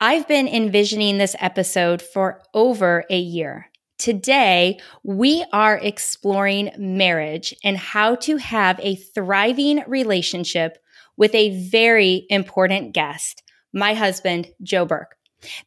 I've been envisioning this episode for over a year. Today, we are exploring marriage and how to have a thriving relationship with a very important guest, my husband, Joe Burke.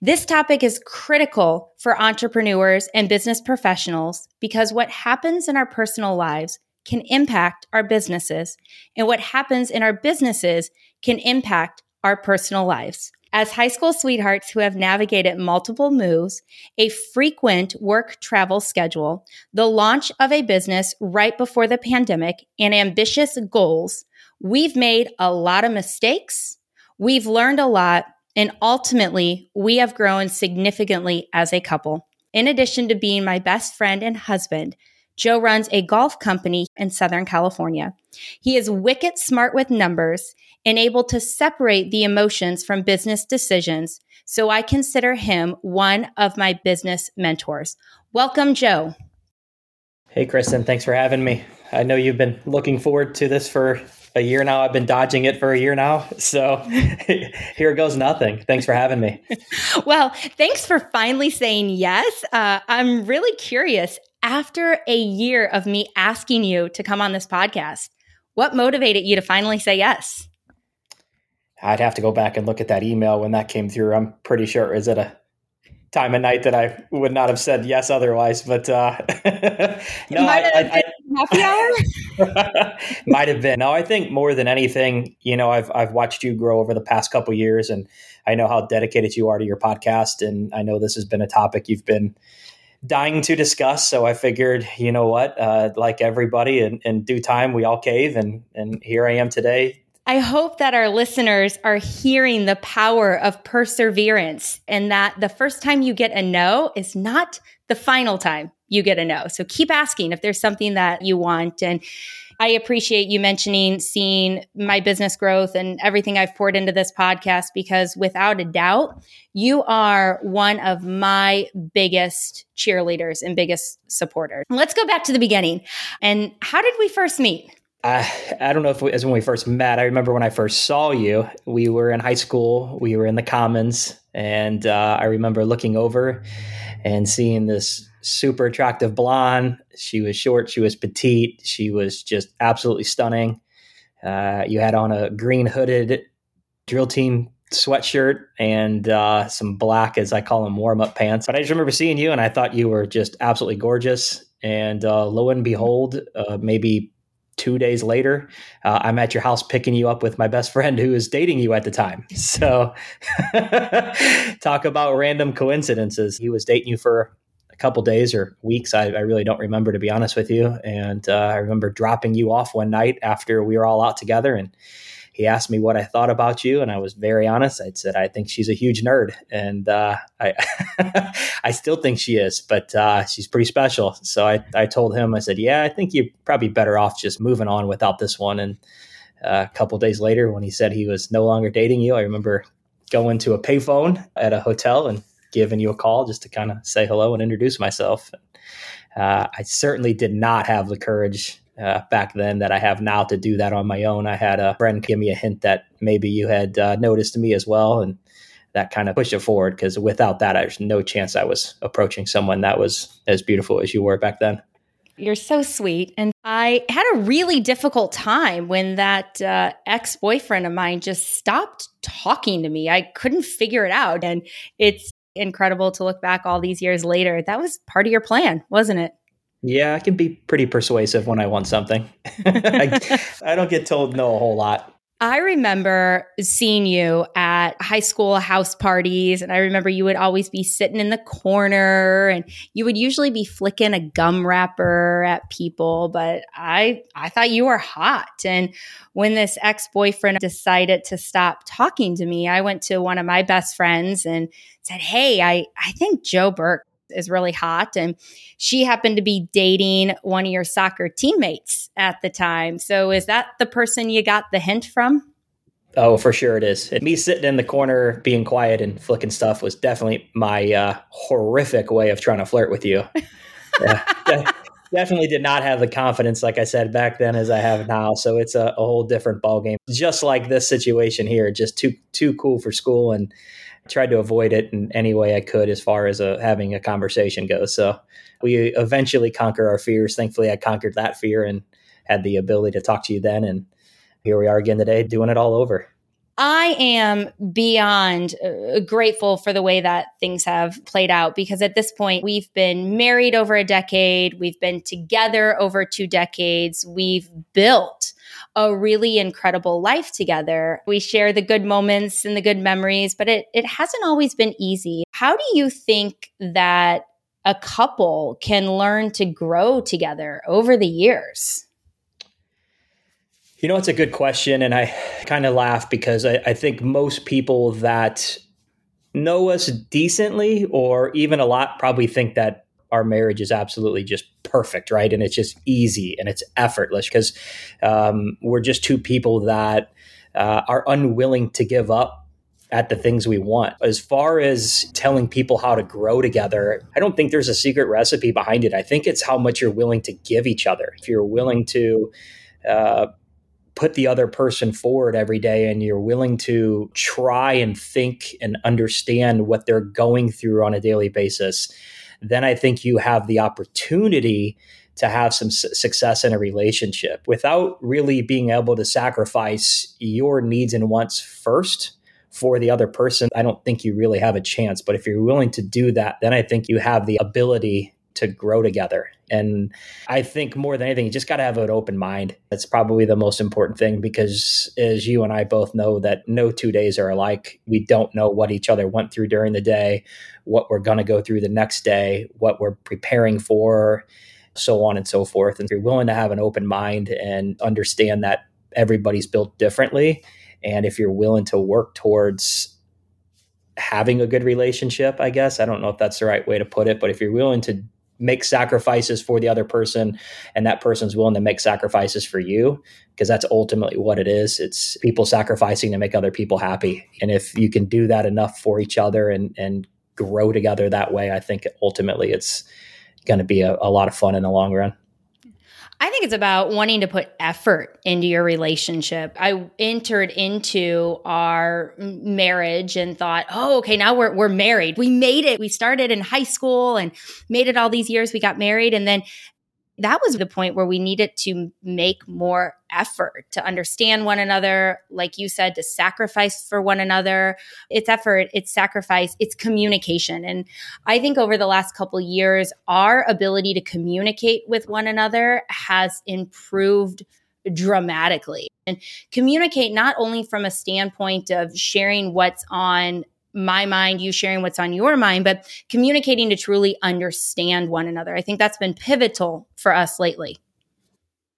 This topic is critical for entrepreneurs and business professionals because what happens in our personal lives can impact our businesses, and what happens in our businesses can impact our personal lives. As high school sweethearts who have navigated multiple moves, a frequent work travel schedule, the launch of a business right before the pandemic, and ambitious goals, we've made a lot of mistakes. We've learned a lot. And ultimately, we have grown significantly as a couple. In addition to being my best friend and husband, Joe runs a golf company in Southern California. He is wicked smart with numbers and able to separate the emotions from business decisions. So I consider him one of my business mentors. Welcome, Joe. Hey, Kristen. Thanks for having me. I know you've been looking forward to this for a year now. I've been dodging it for a year now. So here goes nothing. Thanks for having me. well, thanks for finally saying yes. Uh, I'm really curious. After a year of me asking you to come on this podcast, what motivated you to finally say yes? I'd have to go back and look at that email when that came through. I'm pretty sure is it a time of night that I would not have said yes otherwise. But uh, no, might I, have I, been happy hour. might have been. No, I think more than anything, you know, I've I've watched you grow over the past couple years, and I know how dedicated you are to your podcast, and I know this has been a topic you've been dying to discuss. So I figured, you know what, uh, like everybody, in, in due time, we all cave, and and here I am today I hope that our listeners are hearing the power of perseverance and that the first time you get a no is not the final time you get a no. So keep asking if there's something that you want. And I appreciate you mentioning seeing my business growth and everything I've poured into this podcast because without a doubt, you are one of my biggest cheerleaders and biggest supporters. Let's go back to the beginning. And how did we first meet? I, I don't know if we, as when we first met. I remember when I first saw you. We were in high school. We were in the commons, and uh, I remember looking over and seeing this super attractive blonde. She was short. She was petite. She was just absolutely stunning. Uh, you had on a green hooded drill team sweatshirt and uh, some black, as I call them, warm up pants. But I just remember seeing you, and I thought you were just absolutely gorgeous. And uh, lo and behold, uh, maybe two days later, uh, I'm at your house picking you up with my best friend who is dating you at the time. So, talk about random coincidences. He was dating you for a couple days or weeks. I, I, really don't remember, to be honest with you. And uh, I remember dropping you off one night after we were all out together and he asked me what I thought about you, and I was very honest. I said I think she's a huge nerd, and uh, I I still think she is, but uh, she's pretty special. So I I told him I said, yeah, I think you're probably better off just moving on without this one. And uh, a couple days later, when he said he was no longer dating you, I remember going to a payphone at a hotel and giving you a call just to kind of say hello and introduce myself. Uh, I certainly did not have the courage uh, back then that I have now to do that on my own. I had a friend give me a hint that maybe you had uh, noticed me as well, and that kind of pushed it forward because without that, there's no chance I was approaching someone that was as beautiful as you were back then. You're so sweet. And I had a really difficult time when that uh, ex boyfriend of mine just stopped talking to me. I couldn't figure it out. And it's incredible to look back all these years later. That was part of your plan, wasn't it? Yeah, I can be pretty persuasive when I want something. I, I don't get told no a whole lot. I remember seeing you at high school house parties, and I remember you would always be sitting in the corner, and you would usually be flicking a gum wrapper at people. But I, I thought you were hot. And when this ex boyfriend decided to stop talking to me, I went to one of my best friends and said, "Hey, I, I think Joe Burke is really hot. And she happened to be dating one of your soccer teammates at the time. So is that the person you got the hint from? Oh, for sure it is. And me sitting in the corner being quiet and flicking stuff was definitely my uh, horrific way of trying to flirt with you. Yeah, definitely did not have the confidence, like I said back then, as I have now. So it's a, a whole different ballgame. Just like this situation here, just too too cool for school, and tried to avoid it in any way I could as far as a, uh, having a conversation goes. So we eventually conquer our fears. Thankfully, I conquered that fear and had the ability to talk to you then, and here we are again today, doing it all over. I am beyond uh, grateful for the way that things have played out because at this point, we've been married over a decade. We've been together over two decades. We've built a really incredible life together. We share the good moments and the good memories, but it, it hasn't always been easy. How do you think that a couple can learn to grow together over the years? You know, it's a good question. And I kind of laugh because I, I think most people that know us decently or even a lot probably think that our marriage is absolutely just perfect, right? And it's just easy and it's effortless because um, we're just two people that uh, are unwilling to give up at the things we want. As far as telling people how to grow together, I don't think there's a secret recipe behind it. I think it's how much you're willing to give each other. If you're willing to, uh, put the other person forward every day and you're willing to try and think and understand what they're going through on a daily basis, then I think you have the opportunity to have some success in a relationship without really being able to sacrifice your needs and wants first for the other person. I don't think you really have a chance. But if you're willing to do that, then I think you have the ability to grow together. And I think more than anything, you just got to have an open mind. That's probably the most important thing because, as you and I both know, that no two days are alike. We don't know what each other went through during the day, what we're going to go through the next day, what we're preparing for, so on and so forth. And if you're willing to have an open mind and understand that everybody's built differently, and if you're willing to work towards having a good relationship, I guess. I don't know if that's the right way to put it, but if you're willing to make sacrifices for the other person and that person's willing to make sacrifices for you because that's ultimately what it is. It's people sacrificing to make other people happy. And if you can do that enough for each other and and grow together that way i think ultimately it's going to be a, a lot of fun in the long run I think it's about wanting to put effort into your relationship. I entered into our marriage and thought, oh, okay, now we're, we're married. We made it. We started in high school and made it all these years. We got married. And then that was the point where we needed to make more effort to understand one another like you said to sacrifice for one another. It's effort it's sacrifice it's communication. And i think over the last couple years our ability to communicate with one another has improved dramatically. And communicate not only from a standpoint of sharing what's on my mind, you sharing what's on your mind, but communicating to truly understand one another. I think that's been pivotal for us lately.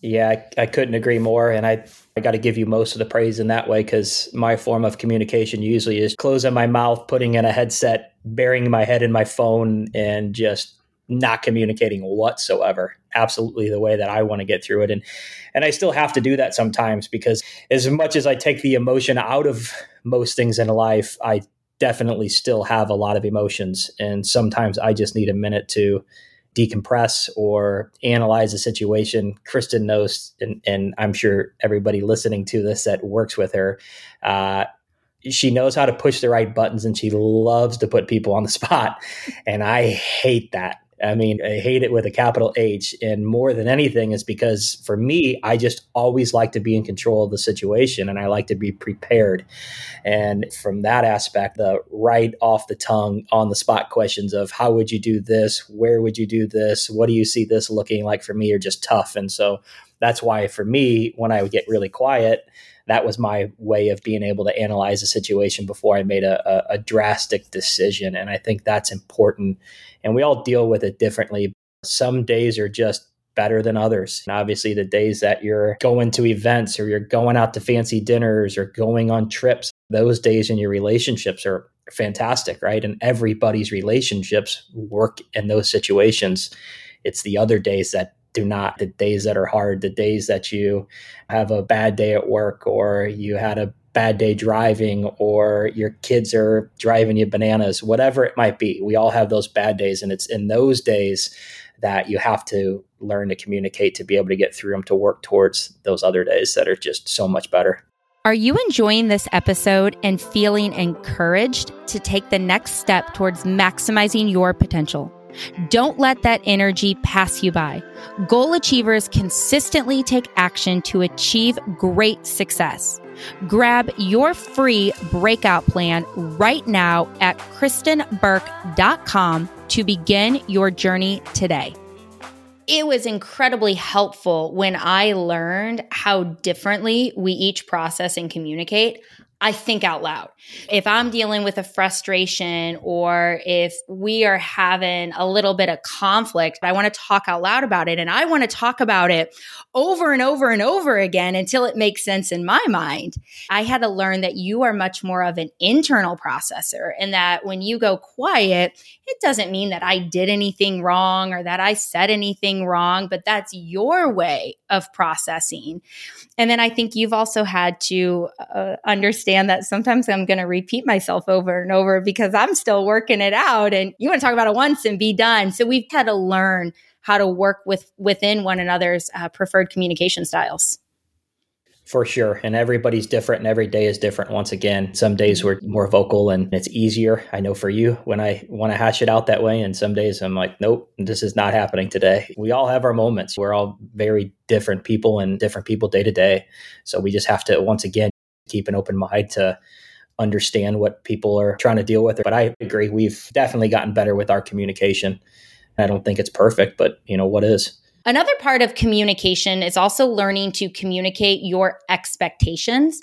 Yeah, I, I couldn't agree more. And I, I got to give you most of the praise in that way because my form of communication usually is closing my mouth, putting in a headset, burying my head in my phone, and just not communicating whatsoever absolutely the way that I want to get through it and and I still have to do that sometimes because as much as I take the emotion out of most things in life I definitely still have a lot of emotions. And sometimes I just need a minute to decompress or analyze a situation. Kristen knows, and, and I'm sure everybody listening to this that works with her, uh, she knows how to push the right buttons and she loves to put people on the spot. And I hate that. I mean, I hate it with a capital H. And more than anything, is because for me, I just always like to be in control of the situation and I like to be prepared. And from that aspect, the right off the tongue, on the spot questions of how would you do this? Where would you do this? What do you see this looking like for me are just tough. And so that's why for me, when I would get really quiet, that was my way of being able to analyze a situation before I made a, a, a drastic decision. And I think that's important and we all deal with it differently. Some days are just better than others. And obviously, the days that you're going to events or you're going out to fancy dinners or going on trips, those days in your relationships are fantastic, right? And everybody's relationships work in those situations. It's the other days that do not, the days that are hard, the days that you have a bad day at work or you had a bad day driving or your kids are driving you bananas, whatever it might be. We all have those bad days. And it's in those days that you have to learn to communicate to be able to get through them to work towards those other days that are just so much better. Are you enjoying this episode and feeling encouraged to take the next step towards maximizing your potential? Don't let that energy pass you by. Goal achievers consistently take action to achieve great success. Grab your free breakout plan right now at kristenburke.com to begin your journey today. It was incredibly helpful when I learned how differently we each process and communicate. I think out loud. If I'm dealing with a frustration or if we are having a little bit of conflict, I want to talk out loud about it. And I want to talk about it over and over and over again until it makes sense in my mind. I had to learn that you are much more of an internal processor and that when you go quiet, it doesn't mean that I did anything wrong or that I said anything wrong, but that's your way of processing. And then I think you've also had to uh, understand that sometimes I'm going to repeat myself over and over because I'm still working it out. And you want to talk about it once and be done. So we've had to learn how to work with within one another's uh, preferred communication styles. For sure. And everybody's different and every day is different. Once again, some days mm-hmm. we're more vocal and it's easier. I know for you when I want to hash it out that way. And some days I'm like, nope, this is not happening today. We all have our moments. We're all very different people and different people day to day. So we just have to, once again, keep an open mind to understand what people are trying to deal with. But I agree, we've definitely gotten better with our communication. I don't think it's perfect, but you know, what is? Another part of communication is also learning to communicate your expectations.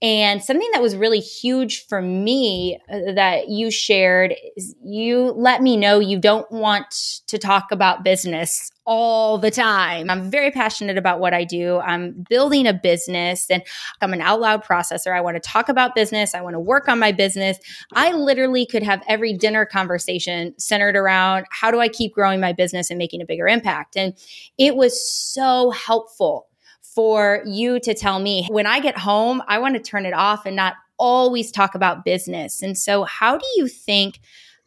And something that was really huge for me uh, that you shared is you let me know you don't want to talk about business all the time. I'm very passionate about what I do. I'm building a business and I'm an out loud processor. I want to talk about business. I want to work on my business. I literally could have every dinner conversation centered around how do I keep growing my business and making a bigger impact. And it was so helpful for you to tell me when I get home, I want to turn it off and not always talk about business. And so, how do you think?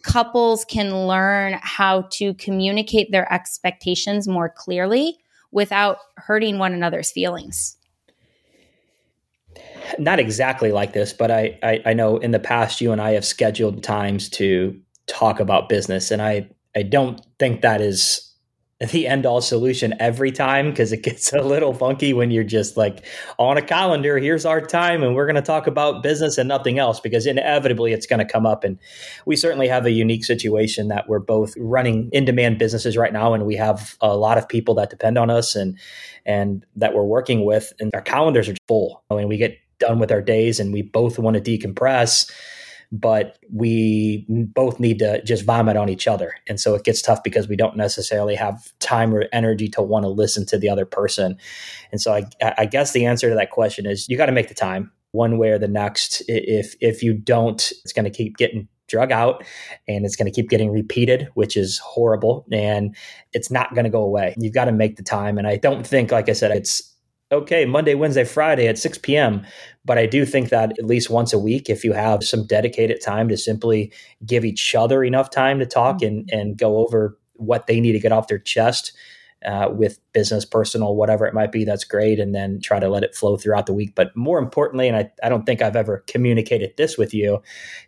Couples can learn how to communicate their expectations more clearly without hurting one another's feelings. Not exactly like this but I, I, I know in the past you and i have scheduled times to talk about business and i i don't think that is the end all solution every time because it gets a little funky when you're just like on a calendar here's our time and we're going to talk about business and nothing else because inevitably it's going to come up and we certainly have a unique situation that we're both running in demand businesses right now and we have a lot of people that depend on us and and that we're working with and our calendars are full. I mean, we get done with our days and we both want to decompress but we both need to just vomit on each other. And so it gets tough because we don't necessarily have time or energy to want to listen to the other person. And so I, I guess the answer to that question is you got to make the time one way or the next. If, if you don't, it's going to keep getting drug out and it's going to keep getting repeated, which is horrible. And it's not going to go away. You've got to make the time. And I don't think, like I said, it's okay, Monday, Wednesday, Friday at 6 p.m. But I do think that at least once a week, if you have some dedicated time to simply give each other enough time to talk mm-hmm. and, and go over what they need to get off their chest uh, with business, personal, whatever it might be, that's great. And then try to let it flow throughout the week. But more importantly, and I, I don't think I've ever communicated this with you,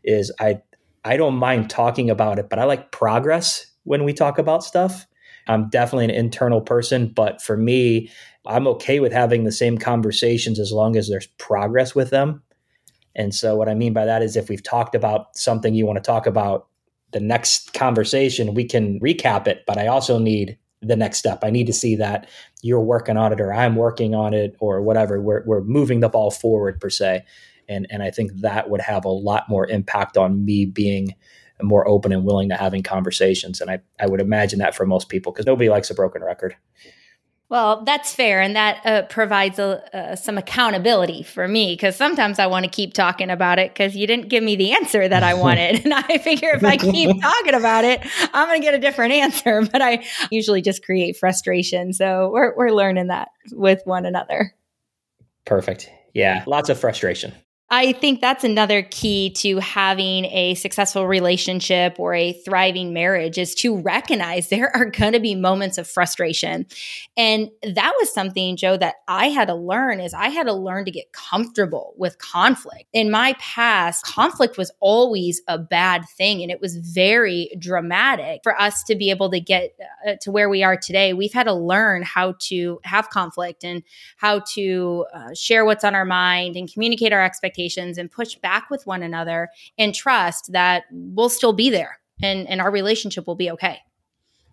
is I I don't mind talking about it, but I like progress when we talk about stuff. I'm definitely an internal person, but for me, I'm okay with having the same conversations as long as there's progress with them. And so, what I mean by that is if we've talked about something you want to talk about, the next conversation, we can recap it. But I also need the next step. I need to see that you're working on it or I'm working on it or whatever. We're, we're moving the ball forward, per se. And, and I think that would have a lot more impact on me being more open and willing to having conversations. And I, I would imagine that for most people because nobody likes a broken record. Well, that's fair. And that uh, provides a, uh, some accountability for me because sometimes I want to keep talking about it because you didn't give me the answer that I wanted. and I figure if I keep talking about it, I'm going to get a different answer. But I usually just create frustration. So we're, we're learning that with one another. Perfect. Yeah, lots of frustration. I think that's another key to having a successful relationship or a thriving marriage is to recognize there are going to be moments of frustration. And that was something, Joe, that I had to learn is I had to learn to get comfortable with conflict. In my past, conflict was always a bad thing and it was very dramatic. For us to be able to get uh, to where we are today, we've had to learn how to have conflict and how to uh, share what's on our mind and communicate our expectations expectations and push back with one another and trust that we'll still be there and, and our relationship will be okay.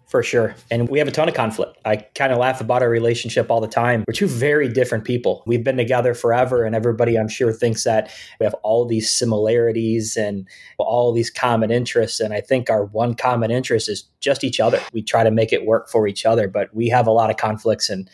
For sure. And we have a ton of conflict. I kind of laugh about our relationship all the time. We're two very different people. We've been together forever, and everybody, I'm sure, thinks that we have all these similarities and all these common interests. And I think our one common interest is just each other. We try to make it work for each other, but we have a lot of conflicts. And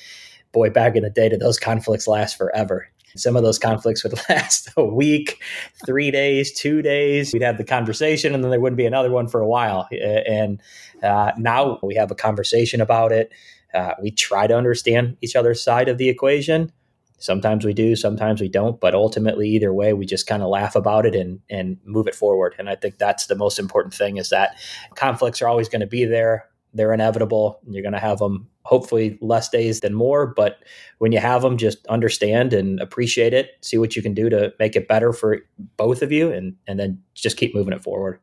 boy, back in the day, did those conflicts last forever? Some of those conflicts would last a week, three days, two days. We'd have the conversation, and then there wouldn't be another one for a while. And uh, now we have a conversation about it. Uh, we try to understand each other's side of the equation. Sometimes we do, sometimes we don't. But ultimately, either way, we just kind of laugh about it and and move it forward. And I think that's the most important thing: is that conflicts are always going to be there they're inevitable. You're going to have them hopefully less days than more, but when you have them, just understand and appreciate it. See what you can do to make it better for both of you, and and then just keep moving it forward.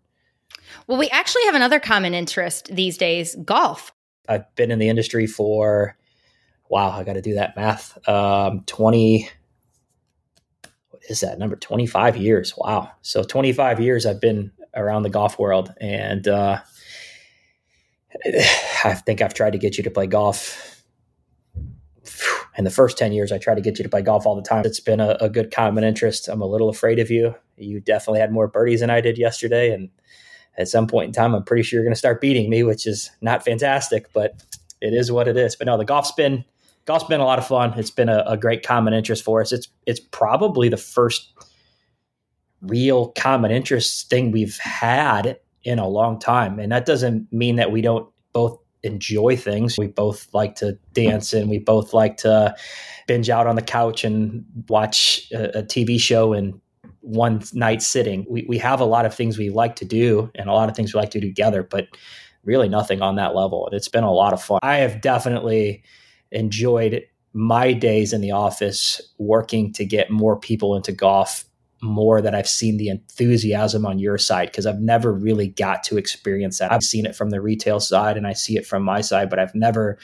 Well, we actually have another common interest these days: golf. I've been in the industry for wow, I got to do that math. Um, Twenty. What is that number? Twenty five years. Wow. So twenty five years I've been around the golf world, and uh, I think I've tried to get you to play golf. In the first 10 years, I tried to get you to play golf all the time. It's been a, a good common interest. I'm a little afraid of you. You definitely had more birdies than I did yesterday. And at some point in time, I'm pretty sure you're going to start beating me, which is not fantastic, but it is what it is. But no, the golf's been golf's been a lot of fun. It's been a, a great common interest for us. It's it's probably the first real common interest thing we've had in a long time. And that doesn't mean that we don't both enjoy things. We both like to dance and we both like to binge out on the couch and watch a, a TV show in one night sitting. We, we have a lot of things we like to do and a lot of things we like to do together, but really nothing on that level. And it's been a lot of fun. I have definitely enjoyed my days in the office working to get more people into golf more that I've seen the enthusiasm on your side because I've never really got to experience that. I've seen it from the retail side and I see it from my side, but I've never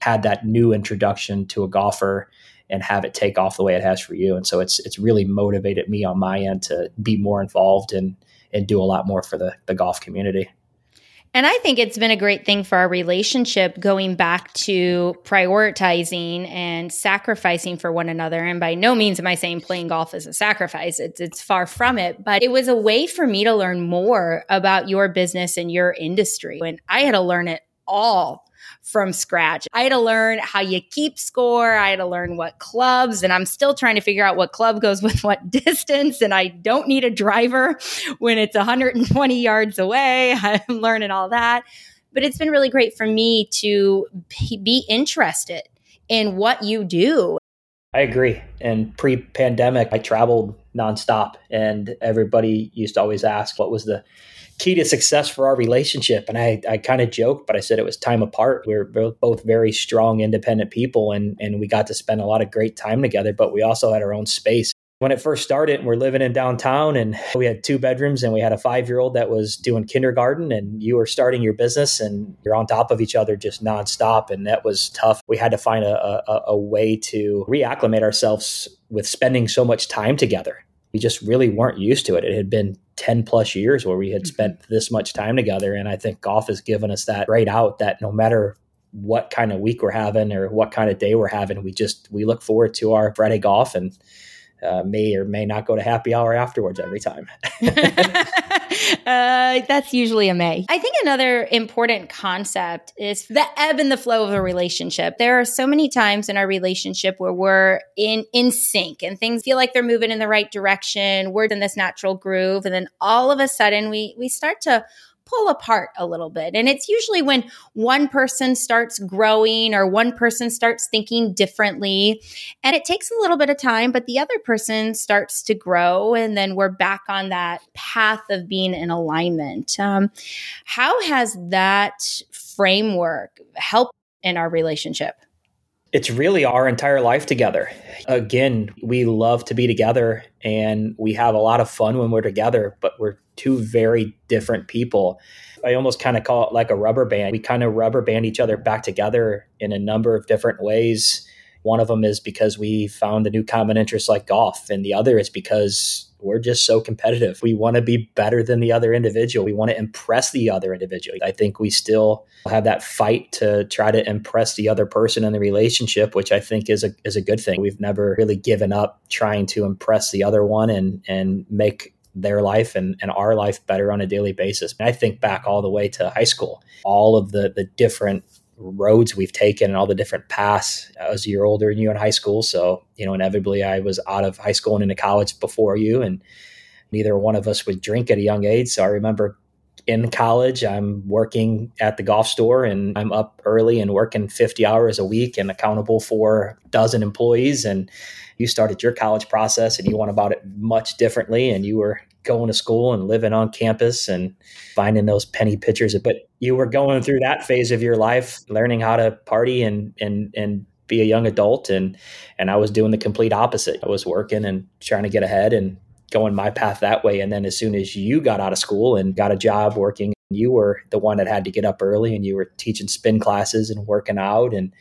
had that new introduction to a golfer and have it take off the way it has for you. And so it's it's really motivated me on my end to be more involved and and do a lot more for the the golf community. And I think it's been a great thing for our relationship going back to prioritizing and sacrificing for one another. And by no means am I saying playing golf is a sacrifice, it's, it's far from it. But it was a way for me to learn more about your business and your industry. And I had to learn it all from scratch. I had to learn how you keep score. I had to learn what clubs, and I'm still trying to figure out what club goes with what distance. And I don't need a driver when it's 120 yards away. I'm learning all that. But it's been really great for me to be interested in what you do. I agree. And pre pandemic, I traveled nonstop, and everybody used to always ask, what was the key to success for our relationship. And I, I kind of joked, but I said it was time apart. We are both very strong, independent people, and, and we got to spend a lot of great time together, but we also had our own space. When it first started, we're living in downtown and we had two bedrooms and we had a five year old that was doing kindergarten and you were starting your business and you're on top of each other just nonstop. And that was tough. We had to find a, a, a way to reacclimate ourselves with spending so much time together we just really weren't used to it. It had been 10 plus years where we had mm-hmm. spent this much time together. And I think golf has given us that right out that no matter what kind of week we're having or what kind of day we're having, we just, we look forward to our Friday golf and uh, may or may not go to happy hour afterwards every time. uh, that's usually a may. I think another important concept is the ebb and the flow of a relationship. There are so many times in our relationship where we're in in sync and things feel like they're moving in the right direction. We're in this natural groove, and then all of a sudden we we start to pull apart a little bit. And it's usually when one person starts growing or one person starts thinking differently. And it takes a little bit of time, but the other person starts to grow. And then we're back on that path of being in alignment. Um, how has that framework helped in our relationship? It's really our entire life together. Again, we love to be together and we have a lot of fun when we're together, but we're two very different people. I almost kind of call it like a rubber band. We kind of rubber band each other back together in a number of different ways. One of them is because we found a new common interest like golf, and the other is because we're just so competitive. We want to be better than the other individual. We want to impress the other individual. I think we still have that fight to try to impress the other person in the relationship, which I think is a is a good thing. We've never really given up trying to impress the other one and and make their life and, and our life better on a daily basis. And I think back all the way to high school, all of the the different roads we've taken and all the different paths. I was a year older than you in high school. So, you know, inevitably I was out of high school and into college before you. And neither one of us would drink at a young age. So I remember in college, I'm working at the golf store and I'm up early and working 50 hours a week and accountable for a dozen employees. And you started your college process and you went about it much differently. And you were going to school and living on campus and finding those penny pitchers. But you were going through that phase of your life, learning how to party and and and be a young adult and and I was doing the complete opposite. I was working and trying to get ahead and going my path that way. And then as soon as you got out of school and got a job working, you were the one that had to get up early and you were teaching spin classes and working out and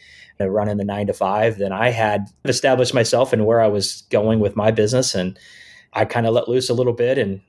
uh, running the nine to five. Then I had established myself and where I was going with my business and I kind of let loose a little bit and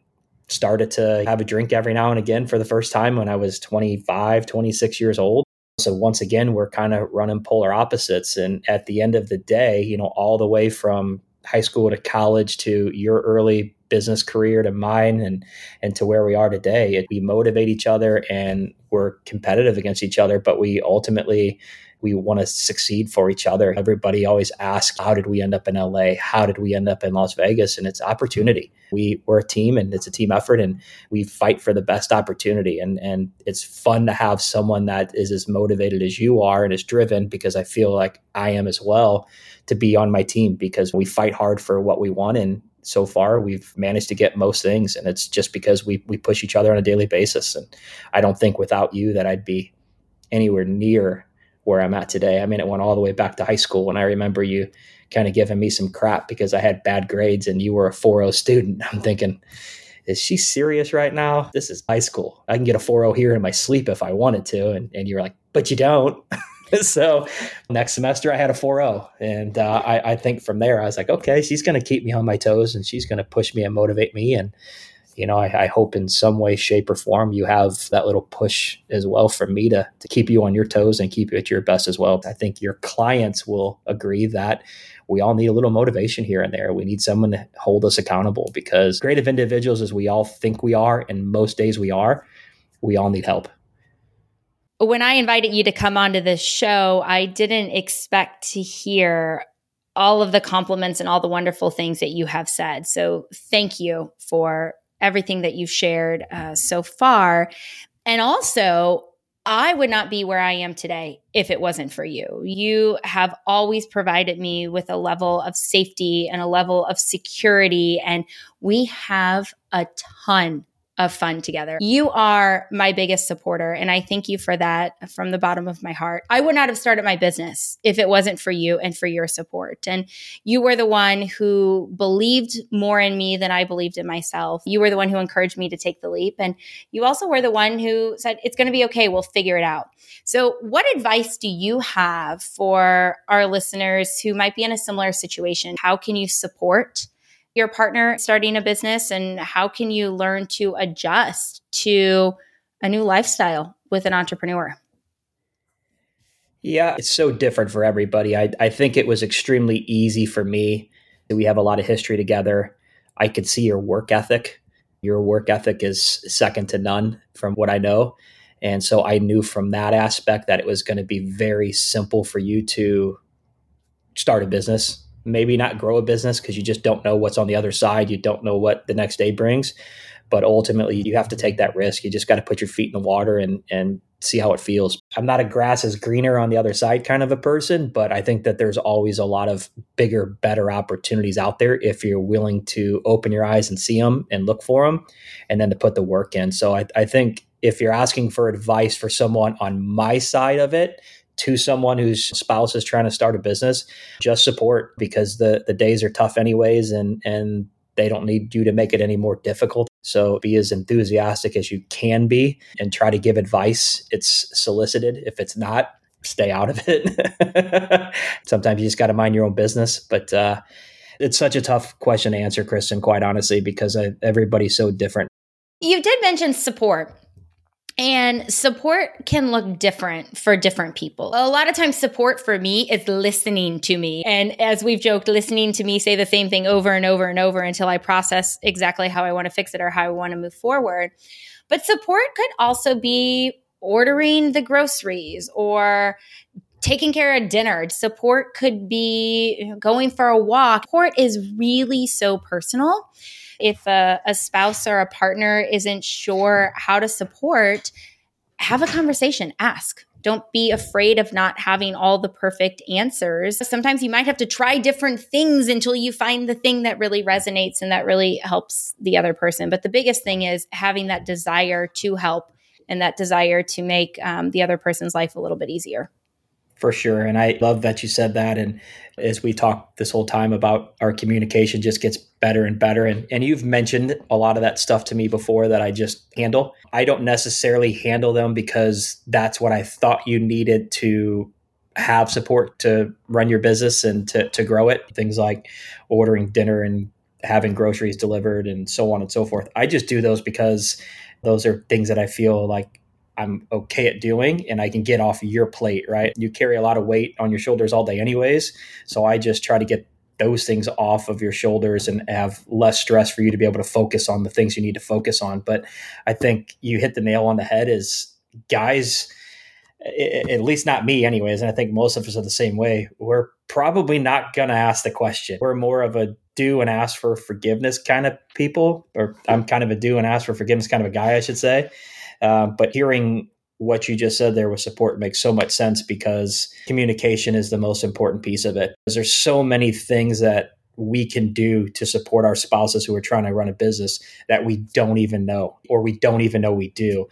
started to have a drink every now and again for the first time when I was 25, 26 years old. So once again, we're kind of running polar opposites. And at the end of the day, you know, all the way from high school to college to your early business career to mine and and to where we are today, we motivate each other and we're competitive against each other, but we ultimately we want to succeed for each other. Everybody always asks, how did we end up in LA? How did we end up in Las Vegas? And it's opportunity. We, we're a team and it's a team effort and we fight for the best opportunity. And, and it's fun to have someone that is as motivated as you are and is driven because I feel like I am as well to be on my team because we fight hard for what we want. And so far we've managed to get most things and it's just because we we push each other on a daily basis and I don't think without you that I'd be anywhere near where I'm at today. I mean, it went all the way back to high school when I remember you kind of giving me some crap because I had bad grades and you were a 4.0 student. I'm thinking, is she serious right now? This is high school. I can get a 4.0 here in my sleep if I wanted to. And, and you're like, but you don't. so next semester I had a 4.0. And uh, I, I think from there, I was like, okay, she's going to keep me on my toes and she's going to push me and motivate me. And you know, I, I, hope in some way, shape, or form you have that little push as well from me to, to keep you on your toes and keep you at your best as well. I think your clients will agree that we all need a little motivation here and there. We need someone to hold us accountable because creative individuals, as we all think we are, and most days we are, we all need help. When I invited you to come onto this show, I didn't expect to hear all of the compliments and all the wonderful things that you have said. So thank you for everything that you've shared uh, so far. And also, I would not be where I am today if it wasn't for you. You have always provided me with a level of safety and a level of security. And we have a ton of fun together. You are my biggest supporter, and I thank you for that from the bottom of my heart. I would not have started my business if it wasn't for you and for your support. And you were the one who believed more in me than I believed in myself. You were the one who encouraged me to take the leap. And you also were the one who said, It's going to be okay. We'll figure it out. So, what advice do you have for our listeners who might be in a similar situation? How can you support? Your partner starting a business and how can you learn to adjust to a new lifestyle with an entrepreneur? Yeah, it's so different for everybody. I, I think it was extremely easy for me We have a lot of history together. I could see your work ethic. Your work ethic is second to none from what I know. And so I knew from that aspect that it was going to be very simple for you to start a business, maybe not grow a business because you just don't know what's on the other side. You don't know what the next day brings. But ultimately, you have to take that risk. You just got to put your feet in the water and, and see how it feels. I'm not a grass is greener on the other side kind of a person, but I think that there's always a lot of bigger, better opportunities out there if you're willing to open your eyes and see them and look for them and then to put the work in. So I, I think if you're asking for advice for someone on my side of it, to someone whose spouse is trying to start a business, just support because the the days are tough anyways and and they don't need you to make it any more difficult. So be as enthusiastic as you can be and try to give advice. It's solicited. If it's not, stay out of it. Sometimes you just got to mind your own business. But uh, it's such a tough question to answer, Kristen, quite honestly, because I, everybody's so different. You did mention support. And support can look different for different people. A lot of times, support for me is listening to me. And as we've joked, listening to me say the same thing over and over and over until I process exactly how I want to fix it or how I want to move forward. But support could also be ordering the groceries or taking care of dinner. Support could be going for a walk. Support is really so personal if a, a spouse or a partner isn't sure how to support, have a conversation, ask. Don't be afraid of not having all the perfect answers. Sometimes you might have to try different things until you find the thing that really resonates and that really helps the other person. But the biggest thing is having that desire to help and that desire to make um, the other person's life a little bit easier for sure. And I love that you said that. And as we talk this whole time about our communication just gets better and better. And, and you've mentioned a lot of that stuff to me before that I just handle. I don't necessarily handle them because that's what I thought you needed to have support to run your business and to, to grow it. Things like ordering dinner and having groceries delivered and so on and so forth. I just do those because those are things that I feel like I'm okay at doing and I can get off your plate, right? You carry a lot of weight on your shoulders all day, anyways. So I just try to get those things off of your shoulders and have less stress for you to be able to focus on the things you need to focus on. But I think you hit the nail on the head is guys, at least not me, anyways. And I think most of us are the same way. We're probably not going to ask the question. We're more of a do and ask for forgiveness kind of people, or I'm kind of a do and ask for forgiveness kind of a guy, I should say. Uh, but hearing what you just said there with support makes so much sense because communication is the most important piece of it. Because there's so many things that we can do to support our spouses who are trying to run a business that we don't even know or we don't even know we do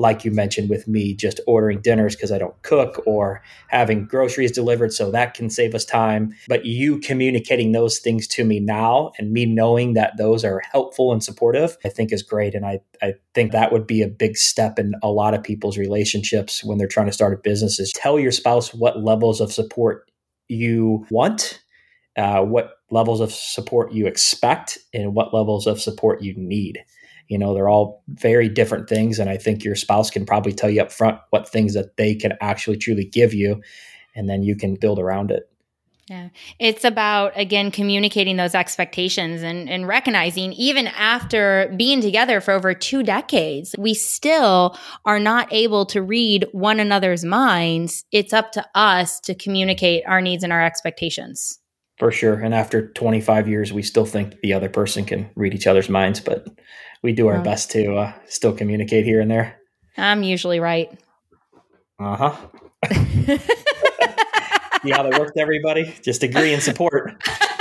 like you mentioned with me, just ordering dinners because I don't cook or having groceries delivered. So that can save us time. But you communicating those things to me now and me knowing that those are helpful and supportive, I think is great. And I, I think that would be a big step in a lot of people's relationships when they're trying to start a business is tell your spouse what levels of support you want, uh, what levels of support you expect, and what levels of support you need you know they're all very different things and i think your spouse can probably tell you up front what things that they can actually truly give you and then you can build around it yeah. It's about, again, communicating those expectations and, and recognizing even after being together for over two decades, we still are not able to read one another's minds. It's up to us to communicate our needs and our expectations. For sure. And after 25 years, we still think the other person can read each other's minds, but we do our oh. best to uh, still communicate here and there. I'm usually right. Uh huh. See how that worked, everybody? Just agree and support.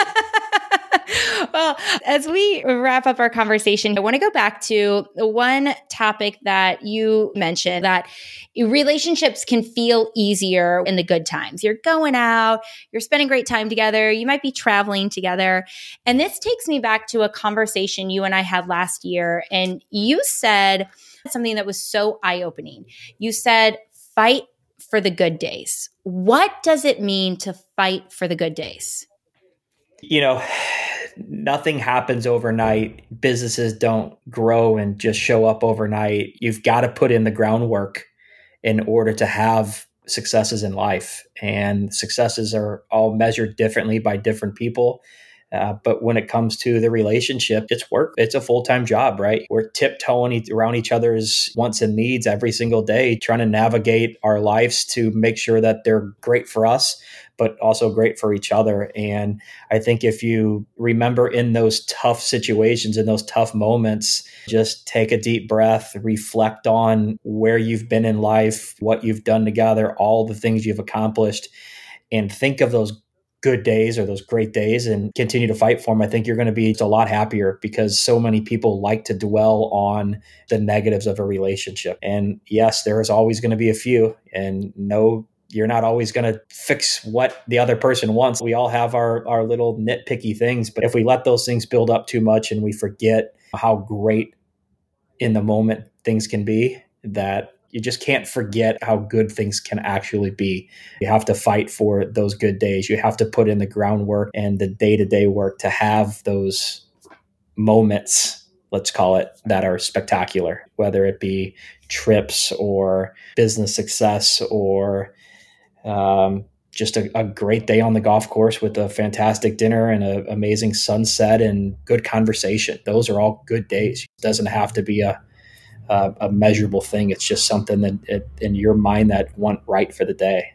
well, as we wrap up our conversation, I want to go back to one topic that you mentioned that relationships can feel easier in the good times. You're going out, you're spending great time together, you might be traveling together. And this takes me back to a conversation you and I had last year. And you said something that was so eye opening. You said, fight for the good days. What does it mean to fight for the good days? You know, nothing happens overnight. Businesses don't grow and just show up overnight. You've got to put in the groundwork in order to have successes in life. And successes are all measured differently by different people. Uh, but when it comes to the relationship, it's work. It's a full time job, right? We're tiptoeing around each other's wants and needs every single day, trying to navigate our lives to make sure that they're great for us, but also great for each other. And I think if you remember in those tough situations, in those tough moments, just take a deep breath, reflect on where you've been in life, what you've done together, all the things you've accomplished, and think of those good days or those great days and continue to fight for them, I think you're going to be a lot happier because so many people like to dwell on the negatives of a relationship. And yes, there is always going to be a few, and no you're not always going to fix what the other person wants. We all have our, our little nitpicky things, but if we let those things build up too much and we forget how great in the moment things can be, that you just can't forget how good things can actually be. You have to fight for those good days. You have to put in the groundwork and the day to day work to have those moments, let's call it, that are spectacular, whether it be trips or business success or um, just a, a, great day on the golf course with a fantastic dinner and an amazing sunset and good conversation. Those are all good days. It doesn't have to be a, a, a measurable thing. It's just something that it, in your mind that went right for the day.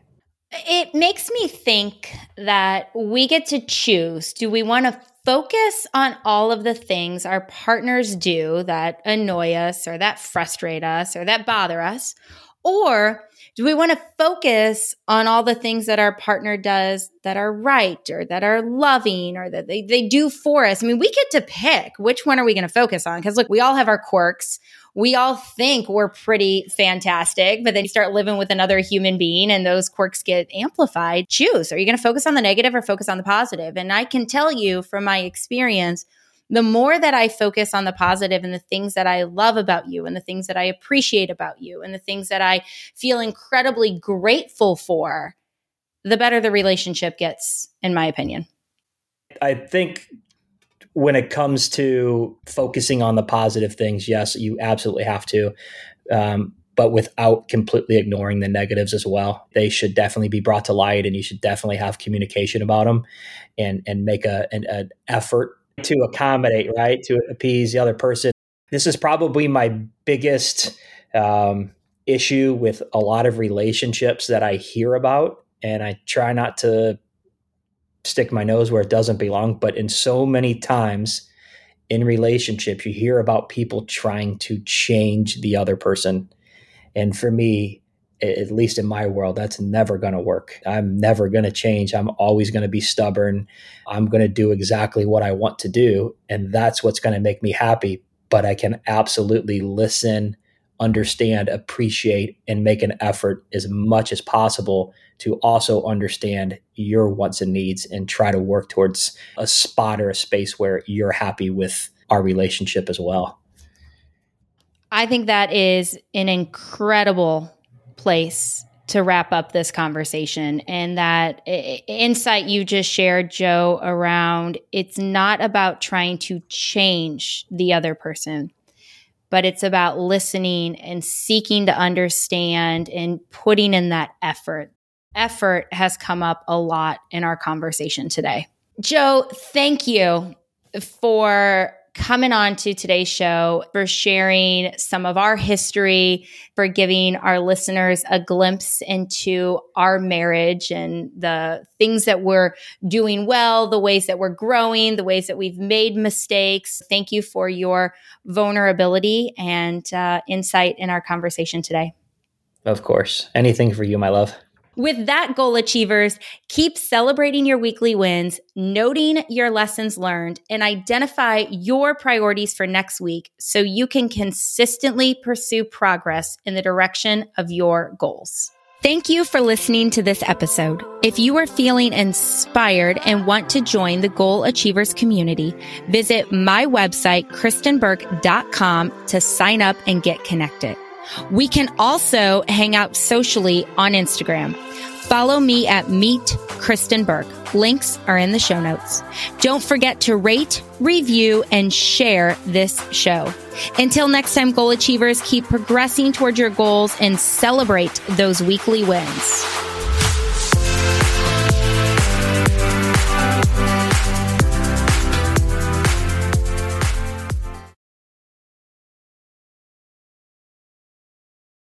It makes me think that we get to choose. Do we want to focus on all of the things our partners do that annoy us or that frustrate us or that bother us? Or do we want to focus on all the things that our partner does that are right or that are loving or that they, they do for us? I mean, we get to pick which one are we going to focus on? Because look, we all have our quirks. We all think we're pretty fantastic, but then you start living with another human being and those quirks get amplified. Choose. Are you going to focus on the negative or focus on the positive? And I can tell you from my experience, the more that I focus on the positive and the things that I love about you and the things that I appreciate about you and the things that I feel incredibly grateful for, the better the relationship gets, in my opinion. I think when it comes to focusing on the positive things, yes, you absolutely have to. Um, but without completely ignoring the negatives as well. They should definitely be brought to light, and you should definitely have communication about them, and and make a an, an effort to accommodate, right? To appease the other person. This is probably my biggest um, issue with a lot of relationships that I hear about. And I try not to stick my nose where it doesn't belong. But in so many times in relationships, you hear about people trying to change the other person. And for me, at least in my world, that's never going to work. I'm never going to change. I'm always going to be stubborn. I'm going to do exactly what I want to do. And that's what's going to make me happy. But I can absolutely listen, understand, appreciate, and make an effort as much as possible to also understand your wants and needs and try to work towards a spot or a space where you're happy with our relationship as well. I think that is an incredible place to wrap up this conversation and that insight you just shared joe around it's not about trying to change the other person but it's about listening and seeking to understand and putting in that effort. Effort has come up a lot in our conversation today. Joe thank you for coming on to today's show, for sharing some of our history, for giving our listeners a glimpse into our marriage and the things that we're doing well, the ways that we're growing, the ways that we've made mistakes. Thank you for your vulnerability and uh, insight in our conversation today. Of course. Anything for you, my love. With that, goal achievers, keep celebrating your weekly wins, noting your lessons learned, and identify your priorities for next week so you can consistently pursue progress in the direction of your goals. Thank you for listening to this episode. If you are feeling inspired and want to join the Goal Achievers community, visit my website, kristenburke.com to sign up and get connected. We can also hang out socially on Instagram. Follow me at Meet Kristen Burke. Links are in the show notes. Don't forget to rate, review, and share this show. Until next time, goal achievers, keep progressing towards your goals and celebrate those weekly wins.